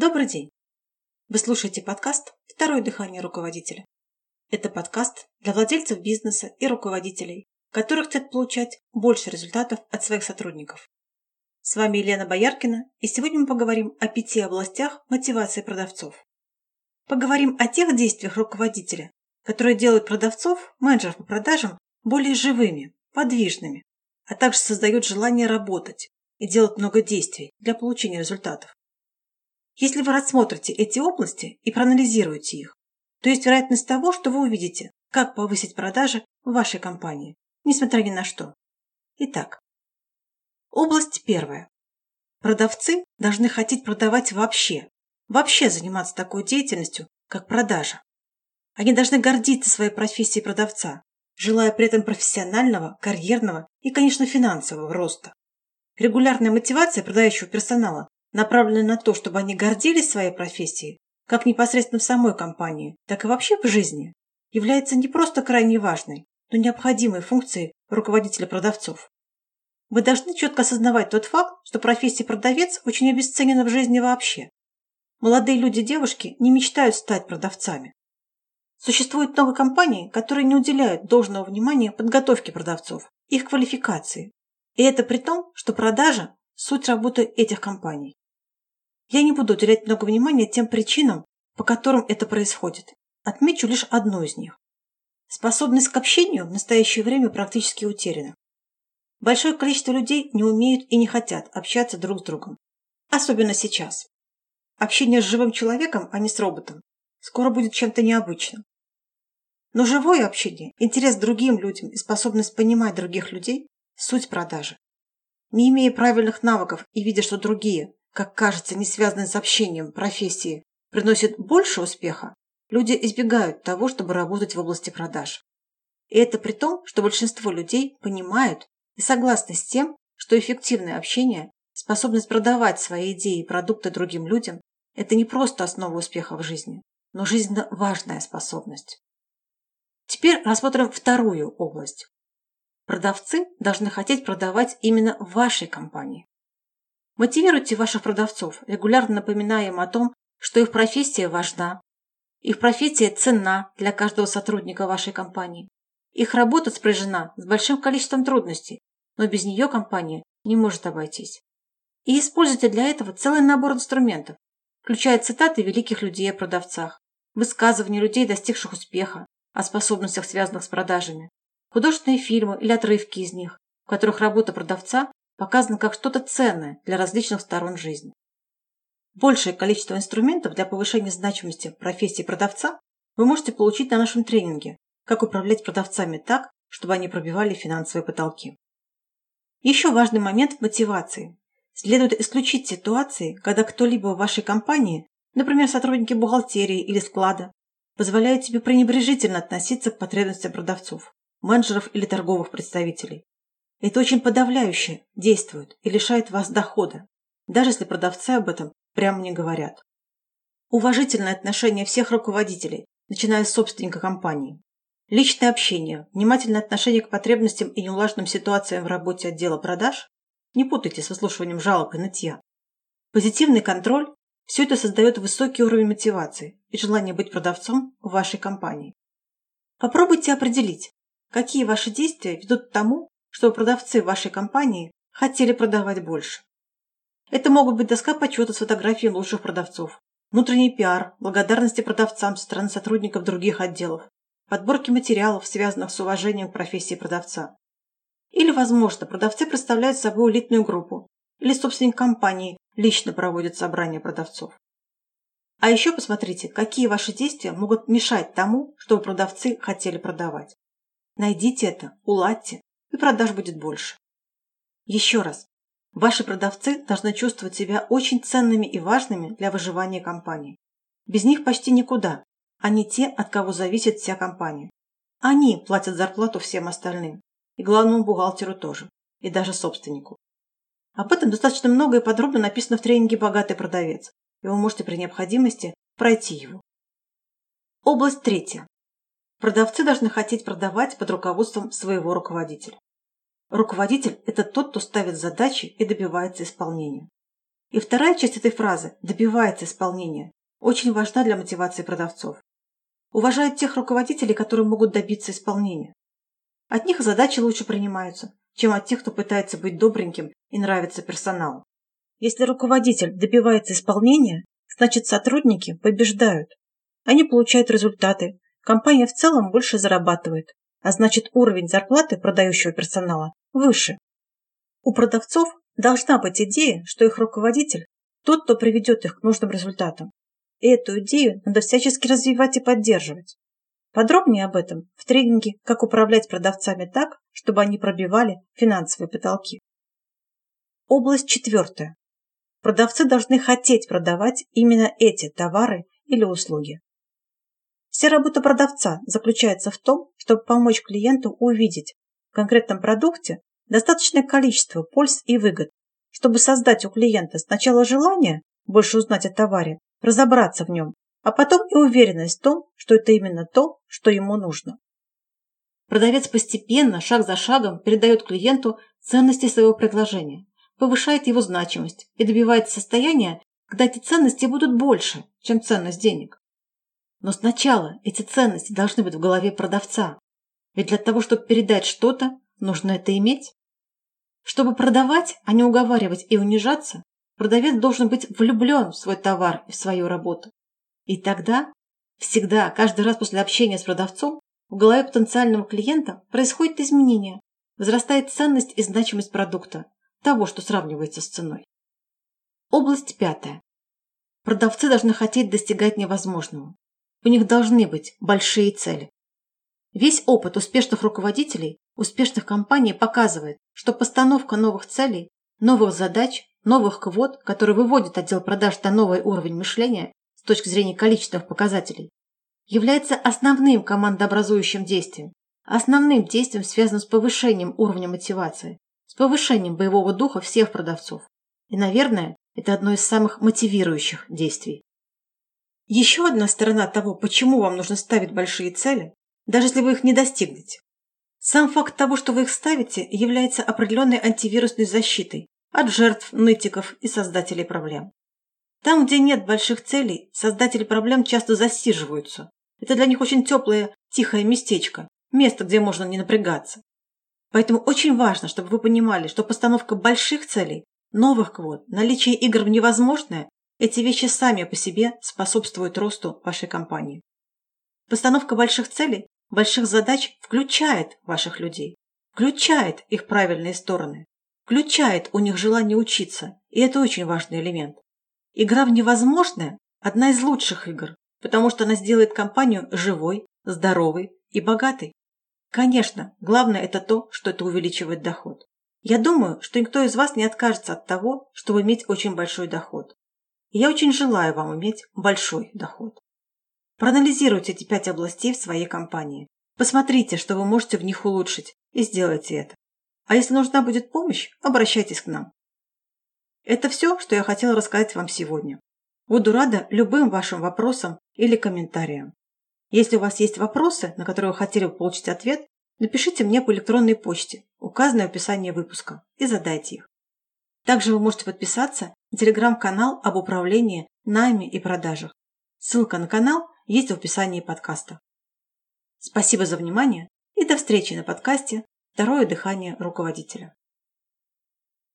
Добрый день! Вы слушаете подкаст «Второе дыхание руководителя». Это подкаст для владельцев бизнеса и руководителей, которые хотят получать больше результатов от своих сотрудников. С вами Елена Бояркина, и сегодня мы поговорим о пяти областях мотивации продавцов. Поговорим о тех действиях руководителя, которые делают продавцов, менеджеров по продажам более живыми, подвижными, а также создают желание работать и делать много действий для получения результатов. Если вы рассмотрите эти области и проанализируете их, то есть вероятность того, что вы увидите, как повысить продажи в вашей компании, несмотря ни на что. Итак, область первая. Продавцы должны хотеть продавать вообще, вообще заниматься такой деятельностью, как продажа. Они должны гордиться своей профессией продавца, желая при этом профессионального, карьерного и, конечно, финансового роста. Регулярная мотивация продающего персонала направленная на то, чтобы они гордились своей профессией, как непосредственно в самой компании, так и вообще в жизни, является не просто крайне важной, но необходимой функцией руководителя продавцов. Вы должны четко осознавать тот факт, что профессия продавец очень обесценена в жизни вообще. Молодые люди-девушки не мечтают стать продавцами. Существует много компаний, которые не уделяют должного внимания подготовке продавцов, их квалификации. И это при том, что продажа – суть работы этих компаний. Я не буду уделять много внимания тем причинам, по которым это происходит. Отмечу лишь одну из них. Способность к общению в настоящее время практически утеряна. Большое количество людей не умеют и не хотят общаться друг с другом. Особенно сейчас. Общение с живым человеком, а не с роботом, скоро будет чем-то необычным. Но живое общение, интерес к другим людям и способность понимать других людей – суть продажи. Не имея правильных навыков и видя, что другие, как кажется, не связанные с общением профессии, приносят больше успеха, люди избегают того, чтобы работать в области продаж. И это при том, что большинство людей понимают и согласны с тем, что эффективное общение, способность продавать свои идеи и продукты другим людям – это не просто основа успеха в жизни, но жизненно важная способность. Теперь рассмотрим вторую область. Продавцы должны хотеть продавать именно вашей компании. Мотивируйте ваших продавцов, регулярно напоминая им о том, что их профессия важна, их профессия ценна для каждого сотрудника вашей компании. Их работа спряжена с большим количеством трудностей, но без нее компания не может обойтись. И используйте для этого целый набор инструментов, включая цитаты великих людей о продавцах, высказывания людей, достигших успеха, о способностях, связанных с продажами, художественные фильмы или отрывки из них, в которых работа продавца показано как что-то ценное для различных сторон жизни. Большее количество инструментов для повышения значимости профессии продавца вы можете получить на нашем тренинге «Как управлять продавцами так, чтобы они пробивали финансовые потолки». Еще важный момент в мотивации. Следует исключить ситуации, когда кто-либо в вашей компании, например, сотрудники бухгалтерии или склада, позволяет себе пренебрежительно относиться к потребностям продавцов, менеджеров или торговых представителей. Это очень подавляюще действует и лишает вас дохода, даже если продавцы об этом прямо не говорят. Уважительное отношение всех руководителей, начиная с собственника компании. Личное общение, внимательное отношение к потребностям и неулаженным ситуациям в работе отдела продаж не путайте с выслушиванием жалоб и нытья. Позитивный контроль – все это создает высокий уровень мотивации и желание быть продавцом в вашей компании. Попробуйте определить, какие ваши действия ведут к тому, чтобы продавцы вашей компании хотели продавать больше. Это могут быть доска почета с фотографией лучших продавцов, внутренний пиар, благодарности продавцам со стороны сотрудников других отделов, подборки материалов, связанных с уважением к профессии продавца. Или, возможно, продавцы представляют собой элитную группу, или собственник компании лично проводит собрания продавцов. А еще посмотрите, какие ваши действия могут мешать тому, чтобы продавцы хотели продавать. Найдите это, уладьте, и продаж будет больше. Еще раз, ваши продавцы должны чувствовать себя очень ценными и важными для выживания компании. Без них почти никуда. Они те, от кого зависит вся компания. Они платят зарплату всем остальным. И главному бухгалтеру тоже. И даже собственнику. Об этом достаточно много и подробно написано в тренинге «Богатый продавец», и вы можете при необходимости пройти его. Область третья. Продавцы должны хотеть продавать под руководством своего руководителя. Руководитель – это тот, кто ставит задачи и добивается исполнения. И вторая часть этой фразы «добивается исполнения» очень важна для мотивации продавцов. Уважают тех руководителей, которые могут добиться исполнения. От них задачи лучше принимаются, чем от тех, кто пытается быть добреньким и нравится персоналу. Если руководитель добивается исполнения, значит сотрудники побеждают. Они получают результаты, компания в целом больше зарабатывает, а значит уровень зарплаты продающего персонала выше. У продавцов должна быть идея, что их руководитель – тот, кто приведет их к нужным результатам. И эту идею надо всячески развивать и поддерживать. Подробнее об этом в тренинге «Как управлять продавцами так, чтобы они пробивали финансовые потолки». Область четвертая. Продавцы должны хотеть продавать именно эти товары или услуги. Вся работа продавца заключается в том, чтобы помочь клиенту увидеть в конкретном продукте достаточное количество польз и выгод, чтобы создать у клиента сначала желание больше узнать о товаре, разобраться в нем, а потом и уверенность в том, что это именно то, что ему нужно. Продавец постепенно, шаг за шагом, передает клиенту ценности своего предложения, повышает его значимость и добивается состояния, когда эти ценности будут больше, чем ценность денег. Но сначала эти ценности должны быть в голове продавца. Ведь для того, чтобы передать что-то, нужно это иметь. Чтобы продавать, а не уговаривать и унижаться, продавец должен быть влюблен в свой товар и в свою работу. И тогда, всегда, каждый раз после общения с продавцом, в голове потенциального клиента происходит изменение, возрастает ценность и значимость продукта, того, что сравнивается с ценой. Область пятая. Продавцы должны хотеть достигать невозможного. У них должны быть большие цели. Весь опыт успешных руководителей, успешных компаний показывает, что постановка новых целей, новых задач, новых квот, которые выводят отдел продаж на новый уровень мышления с точки зрения количественных показателей, является основным командообразующим действием, основным действием, связанным с повышением уровня мотивации, с повышением боевого духа всех продавцов. И, наверное, это одно из самых мотивирующих действий. Еще одна сторона того, почему вам нужно ставить большие цели, даже если вы их не достигнете. Сам факт того, что вы их ставите, является определенной антивирусной защитой от жертв, нытиков и создателей проблем. Там, где нет больших целей, создатели проблем часто засиживаются. Это для них очень теплое, тихое местечко, место, где можно не напрягаться. Поэтому очень важно, чтобы вы понимали, что постановка больших целей, новых квот, наличие игр в невозможное эти вещи сами по себе способствуют росту вашей компании. Постановка больших целей, больших задач включает ваших людей, включает их правильные стороны, включает у них желание учиться, и это очень важный элемент. Игра в невозможное – одна из лучших игр, потому что она сделает компанию живой, здоровой и богатой. Конечно, главное это то, что это увеличивает доход. Я думаю, что никто из вас не откажется от того, чтобы иметь очень большой доход я очень желаю вам иметь большой доход. Проанализируйте эти пять областей в своей компании. Посмотрите, что вы можете в них улучшить, и сделайте это. А если нужна будет помощь, обращайтесь к нам. Это все, что я хотела рассказать вам сегодня. Буду рада любым вашим вопросам или комментариям. Если у вас есть вопросы, на которые вы хотели бы получить ответ, напишите мне по электронной почте, указанной в описании выпуска, и задайте их. Также вы можете подписаться на телеграм-канал об управлении, найме и продажах. Ссылка на канал есть в описании подкаста. Спасибо за внимание и до встречи на подкасте «Второе дыхание руководителя».